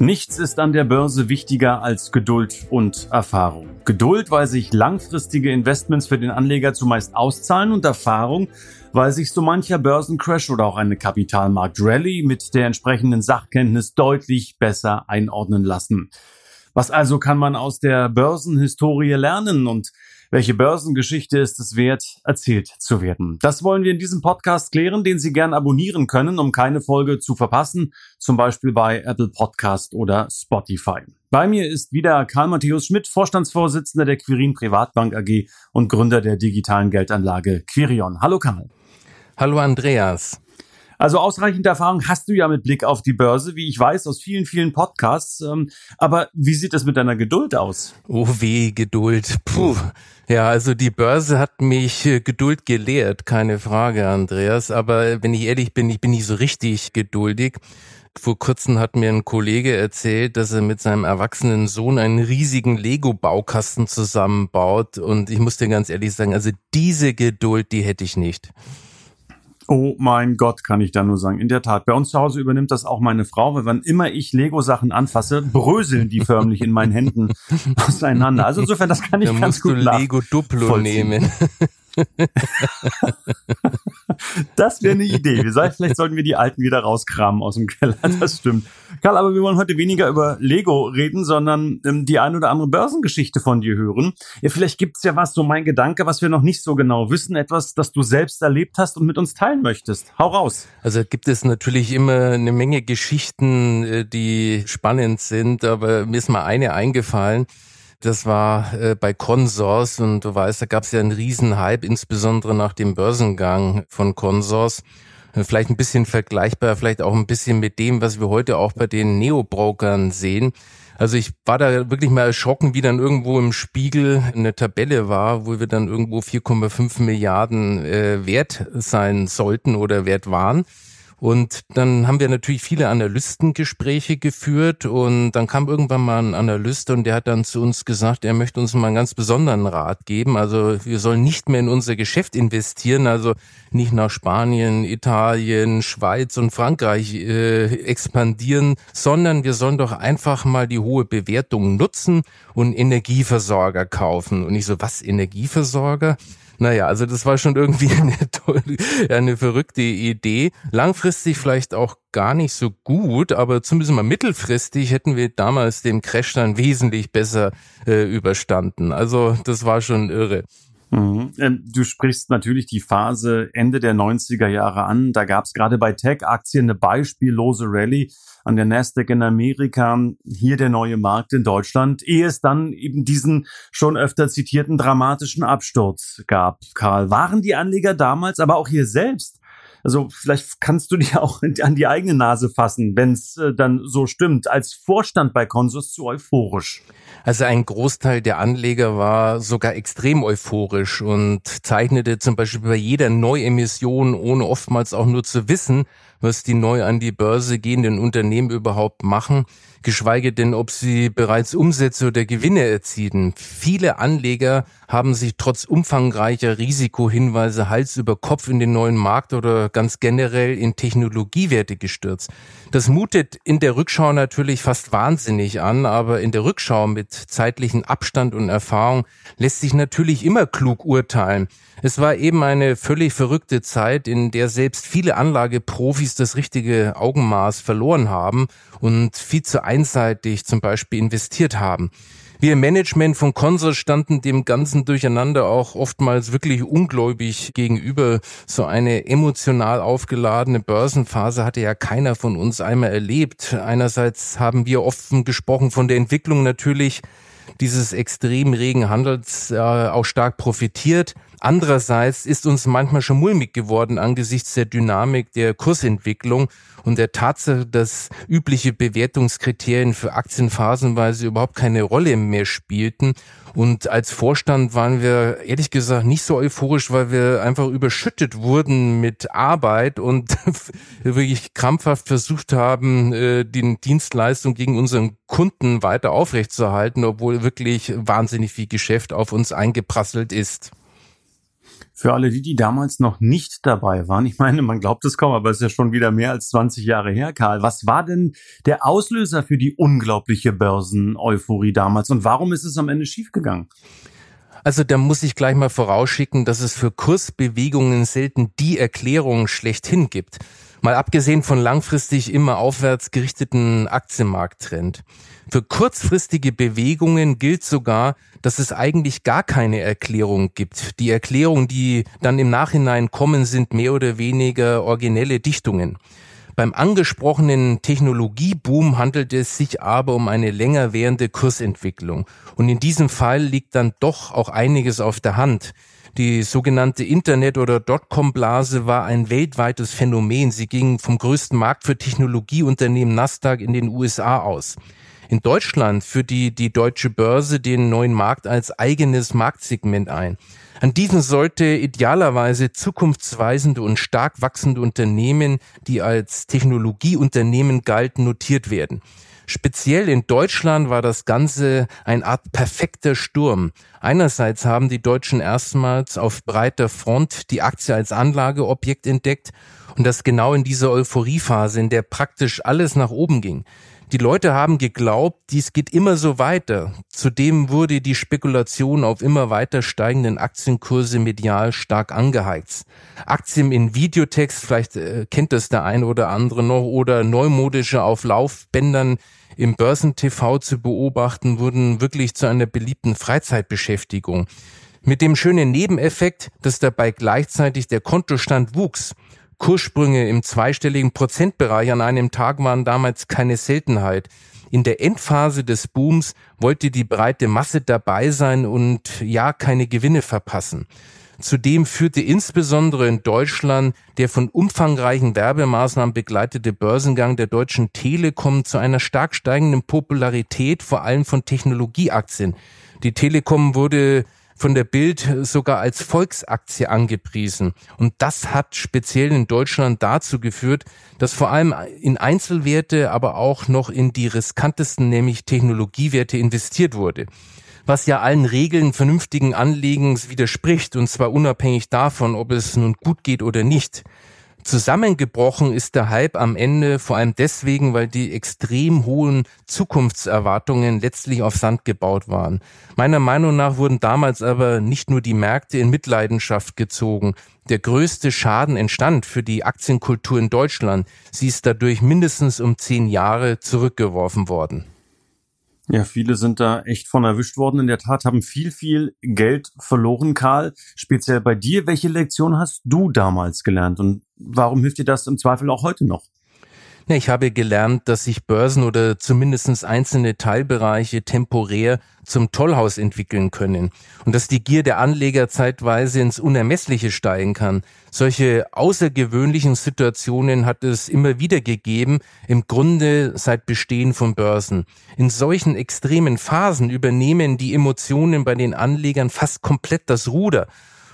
Nichts ist an der Börse wichtiger als Geduld und Erfahrung. Geduld, weil sich langfristige Investments für den Anleger zumeist auszahlen und Erfahrung, weil sich so mancher Börsencrash oder auch eine Kapitalmarktrallye mit der entsprechenden Sachkenntnis deutlich besser einordnen lassen. Was also kann man aus der Börsenhistorie lernen und welche Börsengeschichte ist es wert, erzählt zu werden? Das wollen wir in diesem Podcast klären, den Sie gern abonnieren können, um keine Folge zu verpassen, zum Beispiel bei Apple Podcast oder Spotify. Bei mir ist wieder Karl Matthäus Schmidt, Vorstandsvorsitzender der Quirin Privatbank AG und Gründer der digitalen Geldanlage Quirion. Hallo Karl. Hallo Andreas. Also ausreichend Erfahrung hast du ja mit Blick auf die Börse, wie ich weiß, aus vielen, vielen Podcasts. Ähm, aber wie sieht das mit deiner Geduld aus? Oh weh, Geduld. Puh. Ja, also die Börse hat mich äh, Geduld gelehrt, keine Frage, Andreas. Aber wenn ich ehrlich bin, ich bin nicht so richtig geduldig. Vor kurzem hat mir ein Kollege erzählt, dass er mit seinem erwachsenen Sohn einen riesigen Lego-Baukasten zusammenbaut. Und ich muss dir ganz ehrlich sagen, also diese Geduld, die hätte ich nicht. Oh mein Gott, kann ich da nur sagen. In der Tat, bei uns zu Hause übernimmt das auch meine Frau, weil wann immer ich Lego-Sachen anfasse, bröseln die förmlich in meinen Händen auseinander. Also insofern, das kann ich da ganz gut du Lego Duplo nehmen. das wäre eine Idee. Wir sagen, vielleicht sollten wir die alten wieder rauskramen aus dem Keller. Das stimmt. Karl, aber wir wollen heute weniger über Lego reden, sondern ähm, die ein oder andere Börsengeschichte von dir hören. Ja, vielleicht gibt's ja was, so mein Gedanke, was wir noch nicht so genau wissen, etwas, das du selbst erlebt hast und mit uns teilen möchtest. Hau raus. Also gibt es natürlich immer eine Menge Geschichten, äh, die spannend sind, aber mir ist mal eine eingefallen. Das war äh, bei Consors und du weißt, da gab es ja einen Riesenhype, insbesondere nach dem Börsengang von Consors. Äh, vielleicht ein bisschen vergleichbar, vielleicht auch ein bisschen mit dem, was wir heute auch bei den Neo-Brokern sehen. Also ich war da wirklich mal erschrocken, wie dann irgendwo im Spiegel eine Tabelle war, wo wir dann irgendwo 4,5 Milliarden äh, wert sein sollten oder wert waren. Und dann haben wir natürlich viele Analystengespräche geführt und dann kam irgendwann mal ein Analyst und der hat dann zu uns gesagt, er möchte uns mal einen ganz besonderen Rat geben. Also wir sollen nicht mehr in unser Geschäft investieren, also nicht nach Spanien, Italien, Schweiz und Frankreich äh, expandieren, sondern wir sollen doch einfach mal die hohe Bewertung nutzen und Energieversorger kaufen. Und ich so, was, Energieversorger? Naja, also das war schon irgendwie eine, tolle, eine verrückte Idee. Langfristig vielleicht auch gar nicht so gut, aber zumindest mal mittelfristig hätten wir damals den Crash dann wesentlich besser äh, überstanden. Also das war schon irre. Mhm. Ähm, du sprichst natürlich die Phase Ende der 90er Jahre an. Da gab es gerade bei Tech-Aktien eine beispiellose Rallye an der Nasdaq in Amerika, hier der neue Markt in Deutschland, ehe es dann eben diesen schon öfter zitierten dramatischen Absturz gab. Karl, waren die Anleger damals, aber auch hier selbst also vielleicht kannst du dir auch an die eigene Nase fassen, wenn es äh, dann so stimmt, als Vorstand bei Consus zu euphorisch. Also ein Großteil der Anleger war sogar extrem euphorisch und zeichnete zum Beispiel bei jeder Neuemission, ohne oftmals auch nur zu wissen, was die neu an die Börse gehenden Unternehmen überhaupt machen, geschweige denn, ob sie bereits Umsätze oder Gewinne erzielen. Viele Anleger haben sich trotz umfangreicher Risikohinweise Hals über Kopf in den neuen Markt oder ganz generell in Technologiewerte gestürzt. Das mutet in der Rückschau natürlich fast wahnsinnig an, aber in der Rückschau mit zeitlichen Abstand und Erfahrung lässt sich natürlich immer klug urteilen. Es war eben eine völlig verrückte Zeit, in der selbst viele Anlageprofis das richtige Augenmaß verloren haben und viel zu einseitig zum Beispiel investiert haben. Wir im Management von Consor standen dem ganzen Durcheinander auch oftmals wirklich ungläubig gegenüber. So eine emotional aufgeladene Börsenphase hatte ja keiner von uns einmal erlebt. Einerseits haben wir offen gesprochen von der Entwicklung natürlich dieses extrem regen Handels äh, auch stark profitiert. Andererseits ist uns manchmal schon mulmig geworden angesichts der Dynamik der Kursentwicklung und der Tatsache, dass übliche Bewertungskriterien für Aktien phasenweise überhaupt keine Rolle mehr spielten. Und als Vorstand waren wir ehrlich gesagt nicht so euphorisch, weil wir einfach überschüttet wurden mit Arbeit und wirklich krampfhaft versucht haben, äh, die Dienstleistung gegen unseren Kunden weiter aufrechtzuerhalten, obwohl wirklich wahnsinnig viel Geschäft auf uns eingeprasselt ist. Für alle die, die damals noch nicht dabei waren, ich meine, man glaubt es kaum, aber es ist ja schon wieder mehr als 20 Jahre her, Karl. Was war denn der Auslöser für die unglaubliche Börsen-Euphorie damals und warum ist es am Ende schiefgegangen? Also da muss ich gleich mal vorausschicken, dass es für Kursbewegungen selten die Erklärung schlechthin gibt. Mal abgesehen von langfristig immer aufwärts gerichteten Aktienmarkttrend. Für kurzfristige Bewegungen gilt sogar, dass es eigentlich gar keine Erklärung gibt. Die Erklärungen, die dann im Nachhinein kommen, sind mehr oder weniger originelle Dichtungen. Beim angesprochenen Technologieboom handelt es sich aber um eine länger währende Kursentwicklung. Und in diesem Fall liegt dann doch auch einiges auf der Hand. Die sogenannte Internet- oder Dotcom-Blase war ein weltweites Phänomen. Sie ging vom größten Markt für Technologieunternehmen Nasdaq in den USA aus. In Deutschland führt die, die deutsche Börse den neuen Markt als eigenes Marktsegment ein. An diesem sollte idealerweise zukunftsweisende und stark wachsende Unternehmen, die als Technologieunternehmen galten, notiert werden. Speziell in Deutschland war das Ganze eine Art perfekter Sturm. Einerseits haben die Deutschen erstmals auf breiter Front die Aktie als Anlageobjekt entdeckt und das genau in dieser Euphoriephase, in der praktisch alles nach oben ging. Die Leute haben geglaubt, dies geht immer so weiter. Zudem wurde die Spekulation auf immer weiter steigenden Aktienkurse medial stark angeheizt. Aktien in Videotext, vielleicht äh, kennt das der eine oder andere noch, oder neumodische auf Laufbändern im Börsentv zu beobachten, wurden wirklich zu einer beliebten Freizeitbeschäftigung. Mit dem schönen Nebeneffekt, dass dabei gleichzeitig der Kontostand wuchs. Kurssprünge im zweistelligen Prozentbereich an einem Tag waren damals keine Seltenheit. In der Endphase des Booms wollte die breite Masse dabei sein und ja keine Gewinne verpassen. Zudem führte insbesondere in Deutschland der von umfangreichen Werbemaßnahmen begleitete Börsengang der Deutschen Telekom zu einer stark steigenden Popularität, vor allem von Technologieaktien. Die Telekom wurde von der Bild sogar als Volksaktie angepriesen. Und das hat speziell in Deutschland dazu geführt, dass vor allem in Einzelwerte, aber auch noch in die riskantesten, nämlich Technologiewerte investiert wurde was ja allen Regeln vernünftigen Anlegens widerspricht, und zwar unabhängig davon, ob es nun gut geht oder nicht. Zusammengebrochen ist der Hype am Ende vor allem deswegen, weil die extrem hohen Zukunftserwartungen letztlich auf Sand gebaut waren. Meiner Meinung nach wurden damals aber nicht nur die Märkte in Mitleidenschaft gezogen. Der größte Schaden entstand für die Aktienkultur in Deutschland. Sie ist dadurch mindestens um zehn Jahre zurückgeworfen worden. Ja, viele sind da echt von erwischt worden. In der Tat haben viel, viel Geld verloren, Karl. Speziell bei dir. Welche Lektion hast du damals gelernt und warum hilft dir das im Zweifel auch heute noch? Ich habe gelernt, dass sich Börsen oder zumindest einzelne Teilbereiche temporär zum Tollhaus entwickeln können und dass die Gier der Anleger zeitweise ins Unermessliche steigen kann. Solche außergewöhnlichen Situationen hat es immer wieder gegeben, im Grunde seit Bestehen von Börsen. In solchen extremen Phasen übernehmen die Emotionen bei den Anlegern fast komplett das Ruder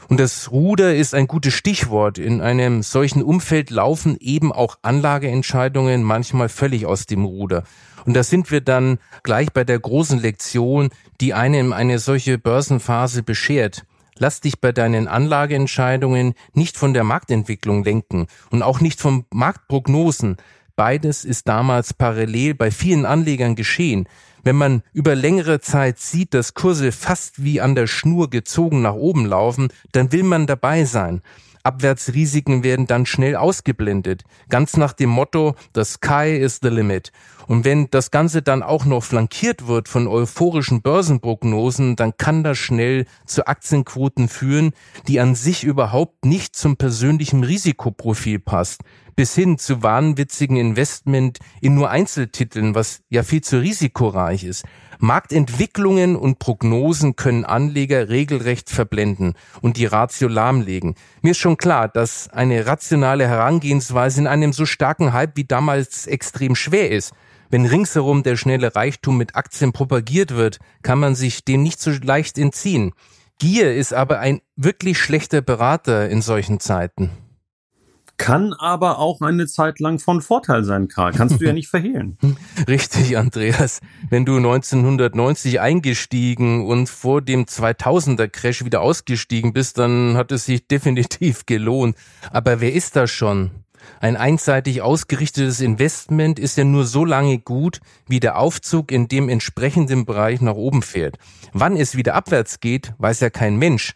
und das Ruder ist ein gutes Stichwort. In einem solchen Umfeld laufen eben auch Anlageentscheidungen manchmal völlig aus dem Ruder. Und da sind wir dann gleich bei der großen Lektion, die einem eine solche Börsenphase beschert. Lass dich bei deinen Anlageentscheidungen nicht von der Marktentwicklung lenken und auch nicht von Marktprognosen. Beides ist damals parallel bei vielen Anlegern geschehen. Wenn man über längere Zeit sieht, dass Kurse fast wie an der Schnur gezogen nach oben laufen, dann will man dabei sein. Abwärtsrisiken werden dann schnell ausgeblendet. Ganz nach dem Motto, the sky is the limit. Und wenn das Ganze dann auch noch flankiert wird von euphorischen Börsenprognosen, dann kann das schnell zu Aktienquoten führen, die an sich überhaupt nicht zum persönlichen Risikoprofil passt. Bis hin zu wahnwitzigen Investment in nur Einzeltiteln, was ja viel zu risikoreich ist. Marktentwicklungen und Prognosen können Anleger regelrecht verblenden und die Ratio lahmlegen. Mir ist schon klar, dass eine rationale Herangehensweise in einem so starken Hype wie damals extrem schwer ist. Wenn ringsherum der schnelle Reichtum mit Aktien propagiert wird, kann man sich dem nicht so leicht entziehen. Gier ist aber ein wirklich schlechter Berater in solchen Zeiten. Kann aber auch eine Zeit lang von Vorteil sein, Karl. Kannst du ja nicht verhehlen. Richtig, Andreas. Wenn du 1990 eingestiegen und vor dem 2000er Crash wieder ausgestiegen bist, dann hat es sich definitiv gelohnt. Aber wer ist das schon? Ein einseitig ausgerichtetes Investment ist ja nur so lange gut, wie der Aufzug in dem entsprechenden Bereich nach oben fährt. Wann es wieder abwärts geht, weiß ja kein Mensch.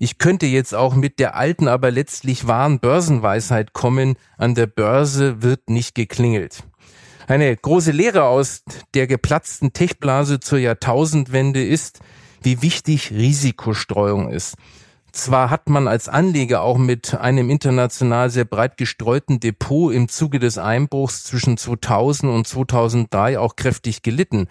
Ich könnte jetzt auch mit der alten, aber letztlich wahren Börsenweisheit kommen, an der Börse wird nicht geklingelt. Eine große Lehre aus der geplatzten Techblase zur Jahrtausendwende ist, wie wichtig Risikostreuung ist. Zwar hat man als Anleger auch mit einem international sehr breit gestreuten Depot im Zuge des Einbruchs zwischen 2000 und 2003 auch kräftig gelitten.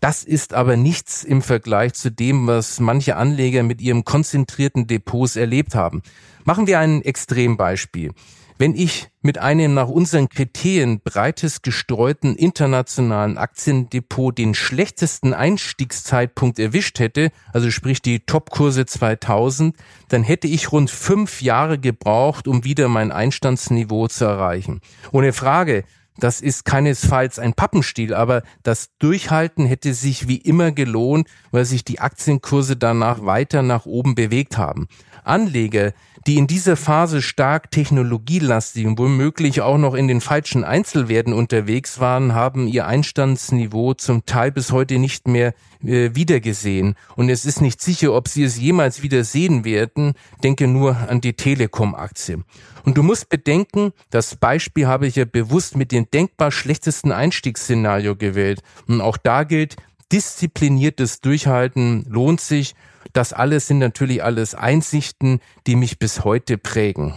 Das ist aber nichts im Vergleich zu dem, was manche Anleger mit ihrem konzentrierten Depots erlebt haben. Machen wir ein Extrembeispiel. Wenn ich mit einem nach unseren Kriterien breites gestreuten internationalen Aktiendepot den schlechtesten Einstiegszeitpunkt erwischt hätte, also sprich die Topkurse 2000, dann hätte ich rund fünf Jahre gebraucht, um wieder mein Einstandsniveau zu erreichen. Ohne Frage, das ist keinesfalls ein Pappenstiel, aber das Durchhalten hätte sich wie immer gelohnt, weil sich die Aktienkurse danach weiter nach oben bewegt haben. Anleger, die in dieser Phase stark technologielastig und womöglich auch noch in den falschen Einzelwerten unterwegs waren, haben ihr Einstandsniveau zum Teil bis heute nicht mehr äh, wiedergesehen. Und es ist nicht sicher, ob sie es jemals wieder sehen werden. Denke nur an die Telekom-Aktie. Und du musst bedenken, das Beispiel habe ich ja bewusst mit dem denkbar schlechtesten Einstiegsszenario gewählt. Und auch da gilt, diszipliniertes Durchhalten lohnt sich das alles sind natürlich alles Einsichten, die mich bis heute prägen.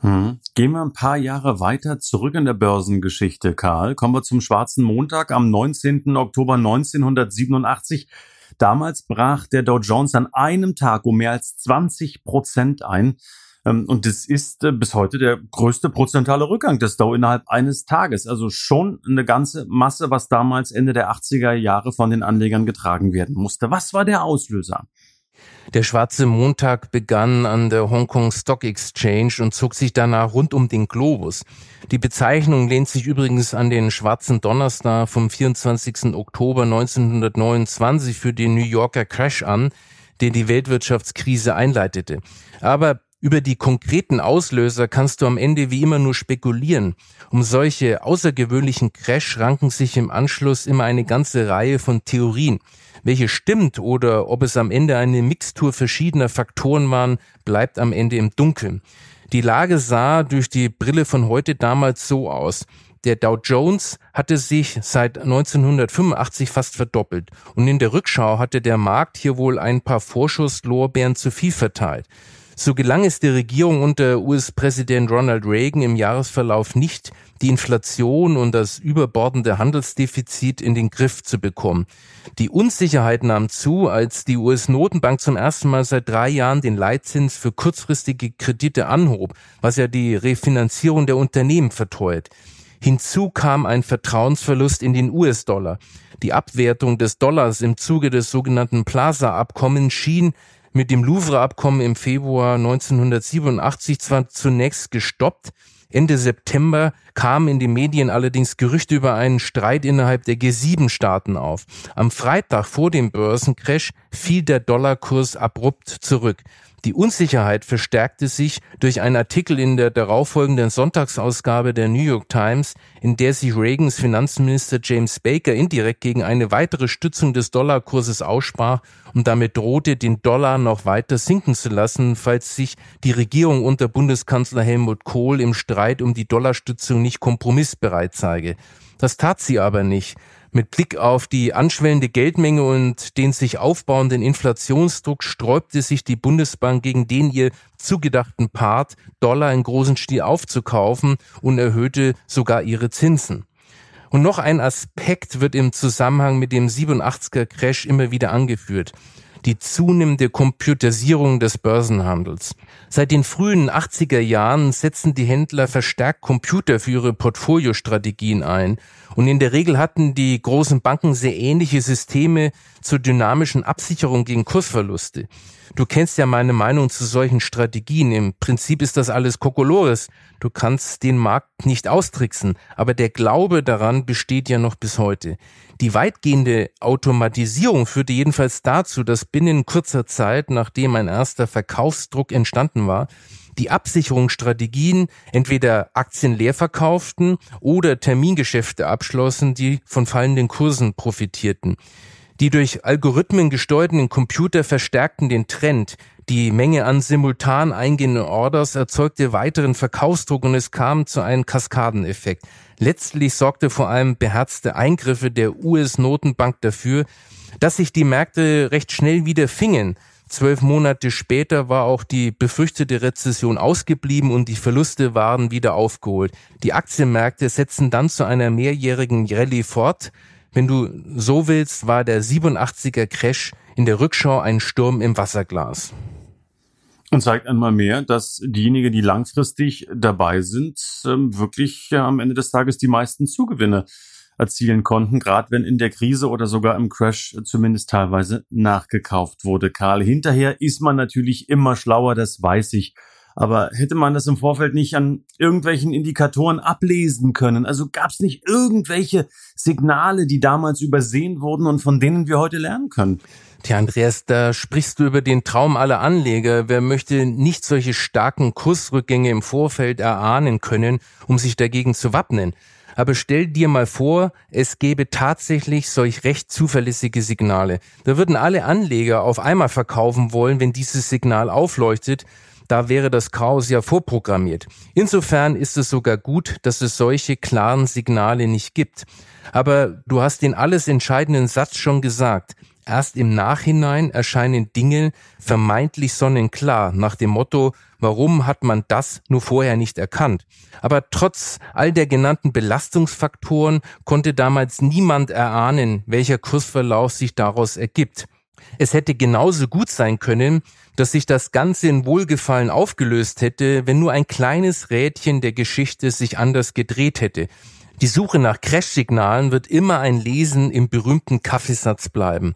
Hm. Gehen wir ein paar Jahre weiter zurück in der Börsengeschichte, Karl. Kommen wir zum schwarzen Montag am 19. Oktober 1987. Damals brach der Dow Jones an einem Tag um mehr als 20 Prozent ein. Ähm, und das ist äh, bis heute der größte prozentuale Rückgang des Dow innerhalb eines Tages. Also schon eine ganze Masse, was damals Ende der 80er Jahre von den Anlegern getragen werden musste. Was war der Auslöser? Der schwarze Montag begann an der Hongkong Stock Exchange und zog sich danach rund um den Globus. Die Bezeichnung lehnt sich übrigens an den schwarzen Donnerstag vom 24. Oktober 1929 für den New Yorker Crash an, den die Weltwirtschaftskrise einleitete. Aber über die konkreten Auslöser kannst du am Ende wie immer nur spekulieren. Um solche außergewöhnlichen Crash ranken sich im Anschluss immer eine ganze Reihe von Theorien. Welche stimmt oder ob es am Ende eine Mixtur verschiedener Faktoren waren, bleibt am Ende im Dunkeln. Die Lage sah durch die Brille von heute damals so aus. Der Dow Jones hatte sich seit 1985 fast verdoppelt und in der Rückschau hatte der Markt hier wohl ein paar Vorschusslorbeeren zu viel verteilt. So gelang es der Regierung unter US-Präsident Ronald Reagan im Jahresverlauf nicht, die Inflation und das überbordende Handelsdefizit in den Griff zu bekommen. Die Unsicherheit nahm zu, als die US-Notenbank zum ersten Mal seit drei Jahren den Leitzins für kurzfristige Kredite anhob, was ja die Refinanzierung der Unternehmen verteuert. Hinzu kam ein Vertrauensverlust in den US-Dollar. Die Abwertung des Dollars im Zuge des sogenannten Plaza-Abkommens schien mit dem Louvre-Abkommen im Februar 1987 zwar zunächst gestoppt, Ende September kamen in den Medien allerdings Gerüchte über einen Streit innerhalb der G7-Staaten auf. Am Freitag vor dem Börsencrash fiel der Dollarkurs abrupt zurück. Die Unsicherheit verstärkte sich durch einen Artikel in der darauffolgenden Sonntagsausgabe der New York Times, in der sich Reagans Finanzminister James Baker indirekt gegen eine weitere Stützung des Dollarkurses aussprach und damit drohte, den Dollar noch weiter sinken zu lassen, falls sich die Regierung unter Bundeskanzler Helmut Kohl im Streit um die Dollarstützung nicht kompromissbereit zeige. Das tat sie aber nicht. Mit Blick auf die anschwellende Geldmenge und den sich aufbauenden Inflationsdruck sträubte sich die Bundesbank gegen den ihr zugedachten Part, Dollar in großen Stil aufzukaufen und erhöhte sogar ihre Zinsen. Und noch ein Aspekt wird im Zusammenhang mit dem 87er Crash immer wieder angeführt die zunehmende Computerisierung des Börsenhandels. Seit den frühen 80er Jahren setzen die Händler verstärkt Computer für ihre Portfoliostrategien ein. Und in der Regel hatten die großen Banken sehr ähnliche Systeme zur dynamischen Absicherung gegen Kursverluste. Du kennst ja meine Meinung zu solchen Strategien. Im Prinzip ist das alles Kokolores. Du kannst den Markt nicht austricksen, aber der Glaube daran besteht ja noch bis heute. Die weitgehende Automatisierung führte jedenfalls dazu, dass binnen kurzer Zeit, nachdem ein erster Verkaufsdruck entstanden war, die Absicherungsstrategien entweder Aktien leer verkauften oder Termingeschäfte abschlossen, die von fallenden Kursen profitierten. Die durch Algorithmen gesteuerten Computer verstärkten den Trend. Die Menge an simultan eingehenden Orders erzeugte weiteren Verkaufsdruck und es kam zu einem Kaskadeneffekt. Letztlich sorgte vor allem beherzte Eingriffe der US-Notenbank dafür, dass sich die Märkte recht schnell wieder fingen. Zwölf Monate später war auch die befürchtete Rezession ausgeblieben und die Verluste waren wieder aufgeholt. Die Aktienmärkte setzten dann zu einer mehrjährigen Rallye fort. Wenn du so willst, war der 87er Crash in der Rückschau ein Sturm im Wasserglas. Und zeigt einmal mehr, dass diejenigen, die langfristig dabei sind, ähm, wirklich am Ende des Tages die meisten Zugewinne erzielen konnten, gerade wenn in der Krise oder sogar im Crash zumindest teilweise nachgekauft wurde. Karl, hinterher ist man natürlich immer schlauer, das weiß ich. Aber hätte man das im Vorfeld nicht an irgendwelchen Indikatoren ablesen können? Also gab es nicht irgendwelche Signale, die damals übersehen wurden und von denen wir heute lernen können? Tja, Andreas, da sprichst du über den Traum aller Anleger. Wer möchte nicht solche starken Kursrückgänge im Vorfeld erahnen können, um sich dagegen zu wappnen? Aber stell dir mal vor, es gäbe tatsächlich solch recht zuverlässige Signale. Da würden alle Anleger auf einmal verkaufen wollen, wenn dieses Signal aufleuchtet da wäre das Chaos ja vorprogrammiert. Insofern ist es sogar gut, dass es solche klaren Signale nicht gibt. Aber du hast den alles entscheidenden Satz schon gesagt. Erst im Nachhinein erscheinen Dinge vermeintlich sonnenklar nach dem Motto, warum hat man das nur vorher nicht erkannt? Aber trotz all der genannten Belastungsfaktoren konnte damals niemand erahnen, welcher Kursverlauf sich daraus ergibt. Es hätte genauso gut sein können, dass sich das Ganze in Wohlgefallen aufgelöst hätte, wenn nur ein kleines Rädchen der Geschichte sich anders gedreht hätte. Die Suche nach Crash-Signalen wird immer ein Lesen im berühmten Kaffeesatz bleiben.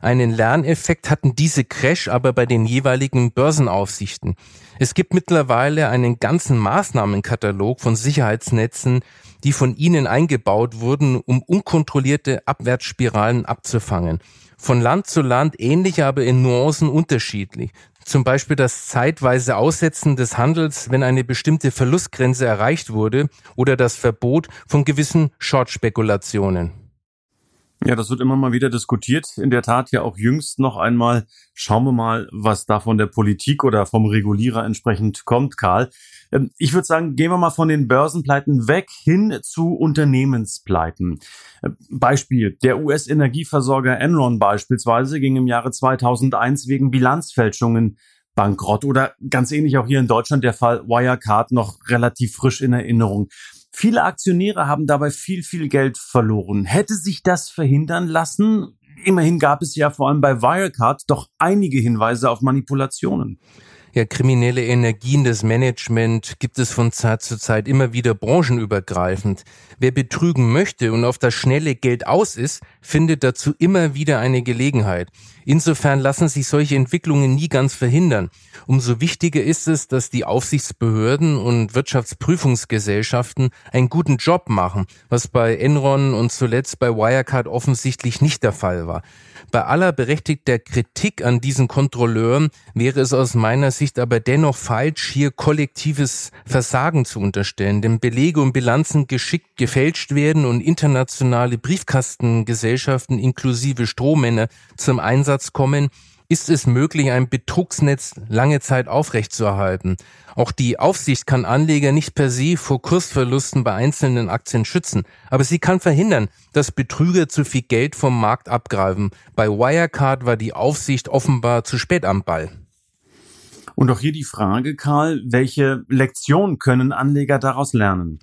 Einen Lerneffekt hatten diese Crash aber bei den jeweiligen Börsenaufsichten. Es gibt mittlerweile einen ganzen Maßnahmenkatalog von Sicherheitsnetzen, die von ihnen eingebaut wurden, um unkontrollierte Abwärtsspiralen abzufangen von Land zu Land ähnlich, aber in Nuancen unterschiedlich. Zum Beispiel das zeitweise Aussetzen des Handels, wenn eine bestimmte Verlustgrenze erreicht wurde, oder das Verbot von gewissen Short-Spekulationen. Ja, das wird immer mal wieder diskutiert. In der Tat ja auch jüngst noch einmal. Schauen wir mal, was da von der Politik oder vom Regulierer entsprechend kommt, Karl. Ähm, ich würde sagen, gehen wir mal von den Börsenpleiten weg hin zu Unternehmenspleiten. Ähm, Beispiel, der US-Energieversorger Enron beispielsweise ging im Jahre 2001 wegen Bilanzfälschungen bankrott oder ganz ähnlich auch hier in Deutschland der Fall Wirecard noch relativ frisch in Erinnerung. Viele Aktionäre haben dabei viel, viel Geld verloren. Hätte sich das verhindern lassen? Immerhin gab es ja vor allem bei Wirecard doch einige Hinweise auf Manipulationen ja, kriminelle Energien des Management gibt es von Zeit zu Zeit immer wieder branchenübergreifend. Wer betrügen möchte und auf das schnelle Geld aus ist, findet dazu immer wieder eine Gelegenheit. Insofern lassen sich solche Entwicklungen nie ganz verhindern. Umso wichtiger ist es, dass die Aufsichtsbehörden und Wirtschaftsprüfungsgesellschaften einen guten Job machen, was bei Enron und zuletzt bei Wirecard offensichtlich nicht der Fall war. Bei aller berechtigter Kritik an diesen Kontrolleuren wäre es aus meiner Sicht aber dennoch falsch, hier kollektives Versagen zu unterstellen, denn Belege und Bilanzen geschickt gefälscht werden und internationale Briefkastengesellschaften inklusive Strohmänner zum Einsatz kommen, ist es möglich, ein Betrugsnetz lange Zeit aufrechtzuerhalten. Auch die Aufsicht kann Anleger nicht per se vor Kursverlusten bei einzelnen Aktien schützen, aber sie kann verhindern, dass Betrüger zu viel Geld vom Markt abgreifen. Bei Wirecard war die Aufsicht offenbar zu spät am Ball. Und auch hier die Frage, Karl, welche Lektion können Anleger daraus lernen?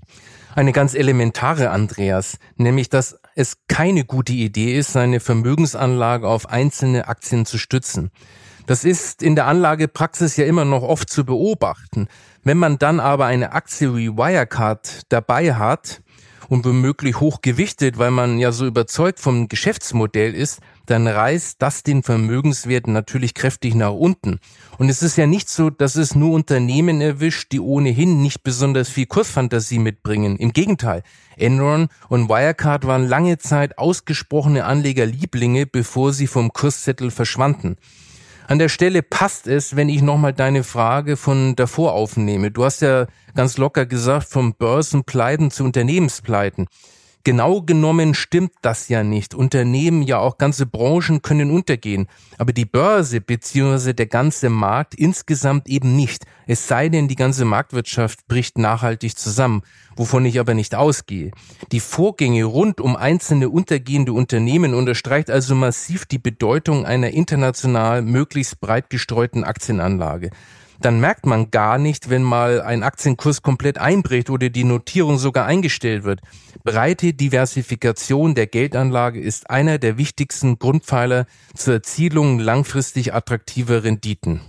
Eine ganz elementare, Andreas, nämlich dass es keine gute Idee ist, seine Vermögensanlage auf einzelne Aktien zu stützen. Das ist in der Anlagepraxis ja immer noch oft zu beobachten. Wenn man dann aber eine Aktie wie Wirecard dabei hat und womöglich hochgewichtet, weil man ja so überzeugt vom Geschäftsmodell ist, dann reißt das den Vermögenswert natürlich kräftig nach unten. Und es ist ja nicht so, dass es nur Unternehmen erwischt, die ohnehin nicht besonders viel Kursfantasie mitbringen. Im Gegenteil, Enron und Wirecard waren lange Zeit ausgesprochene Anlegerlieblinge, bevor sie vom Kurszettel verschwanden. An der Stelle passt es, wenn ich nochmal deine Frage von davor aufnehme. Du hast ja ganz locker gesagt, vom Börsenpleiten zu Unternehmenspleiten. Genau genommen stimmt das ja nicht. Unternehmen, ja auch ganze Branchen können untergehen. Aber die Börse bzw. der ganze Markt insgesamt eben nicht. Es sei denn, die ganze Marktwirtschaft bricht nachhaltig zusammen, wovon ich aber nicht ausgehe. Die Vorgänge rund um einzelne untergehende Unternehmen unterstreicht also massiv die Bedeutung einer international möglichst breit gestreuten Aktienanlage dann merkt man gar nicht, wenn mal ein Aktienkurs komplett einbricht oder die Notierung sogar eingestellt wird. Breite Diversifikation der Geldanlage ist einer der wichtigsten Grundpfeiler zur Erzielung langfristig attraktiver Renditen.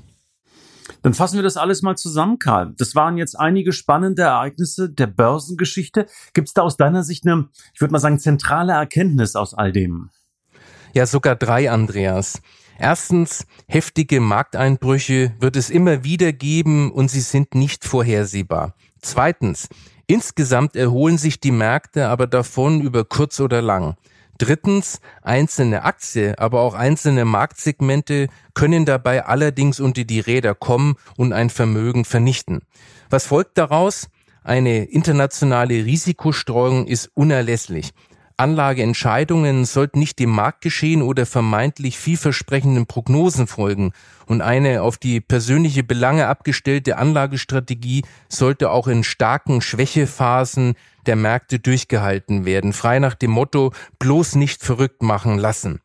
Dann fassen wir das alles mal zusammen, Karl. Das waren jetzt einige spannende Ereignisse der Börsengeschichte. Gibt es da aus deiner Sicht eine, ich würde mal sagen, zentrale Erkenntnis aus all dem? Ja, sogar drei, Andreas. Erstens, heftige Markteinbrüche wird es immer wieder geben und sie sind nicht vorhersehbar. Zweitens, insgesamt erholen sich die Märkte aber davon über kurz oder lang. Drittens, einzelne Aktien, aber auch einzelne Marktsegmente können dabei allerdings unter die Räder kommen und ein Vermögen vernichten. Was folgt daraus? Eine internationale Risikostreuung ist unerlässlich. Anlageentscheidungen sollten nicht dem Marktgeschehen oder vermeintlich vielversprechenden Prognosen folgen und eine auf die persönliche Belange abgestellte Anlagestrategie sollte auch in starken Schwächephasen der Märkte durchgehalten werden, frei nach dem Motto bloß nicht verrückt machen lassen.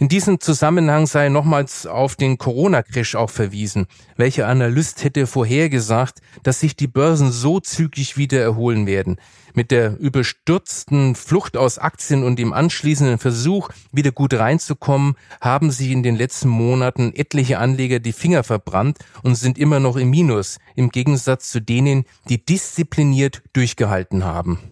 In diesem Zusammenhang sei nochmals auf den Corona-Crash auch verwiesen. Welcher Analyst hätte vorhergesagt, dass sich die Börsen so zügig wieder erholen werden? Mit der überstürzten Flucht aus Aktien und dem anschließenden Versuch, wieder gut reinzukommen, haben sich in den letzten Monaten etliche Anleger die Finger verbrannt und sind immer noch im Minus, im Gegensatz zu denen, die diszipliniert durchgehalten haben.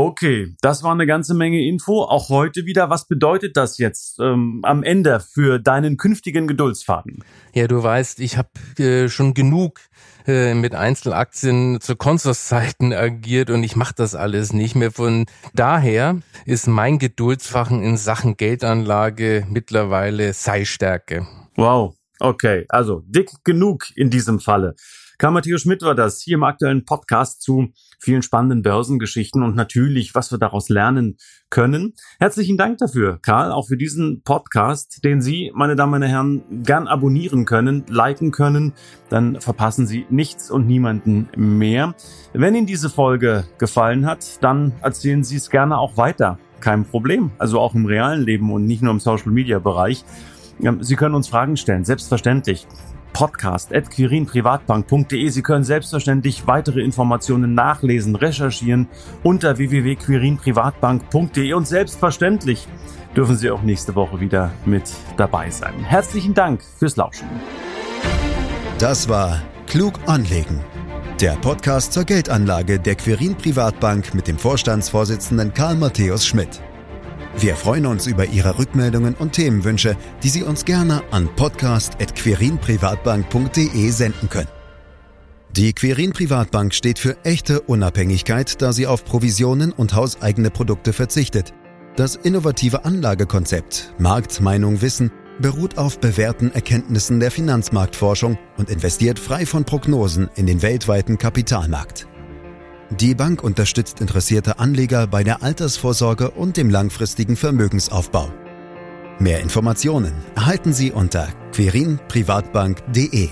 Okay, das war eine ganze Menge Info. Auch heute wieder. Was bedeutet das jetzt ähm, am Ende für deinen künftigen Geduldsfaden? Ja, du weißt, ich habe äh, schon genug äh, mit Einzelaktien zu Konsorszeiten agiert und ich mache das alles nicht mehr. Von daher ist mein Geduldsfachen in Sachen Geldanlage mittlerweile Sei-Stärke. Wow, okay, also dick genug in diesem Falle. Karl Matthias Schmidt war das hier im aktuellen Podcast zu vielen spannenden Börsengeschichten und natürlich, was wir daraus lernen können. Herzlichen Dank dafür, Karl, auch für diesen Podcast, den Sie, meine Damen und Herren, gern abonnieren können, liken können. Dann verpassen Sie nichts und niemanden mehr. Wenn Ihnen diese Folge gefallen hat, dann erzählen Sie es gerne auch weiter. Kein Problem. Also auch im realen Leben und nicht nur im Social Media Bereich. Sie können uns Fragen stellen, selbstverständlich podcast.quirinprivatbank.de. Sie können selbstverständlich weitere Informationen nachlesen, recherchieren unter www.quirinprivatbank.de und selbstverständlich dürfen Sie auch nächste Woche wieder mit dabei sein. Herzlichen Dank fürs Lauschen. Das war Klug anlegen. Der Podcast zur Geldanlage der Quirin Privatbank mit dem Vorstandsvorsitzenden Karl Matthäus Schmidt. Wir freuen uns über Ihre Rückmeldungen und Themenwünsche, die Sie uns gerne an podcast.querinprivatbank.de senden können. Die Querin Privatbank steht für echte Unabhängigkeit, da sie auf Provisionen und hauseigene Produkte verzichtet. Das innovative Anlagekonzept Marktmeinung Wissen beruht auf bewährten Erkenntnissen der Finanzmarktforschung und investiert frei von Prognosen in den weltweiten Kapitalmarkt. Die Bank unterstützt interessierte Anleger bei der Altersvorsorge und dem langfristigen Vermögensaufbau. Mehr Informationen erhalten Sie unter querinprivatbank.de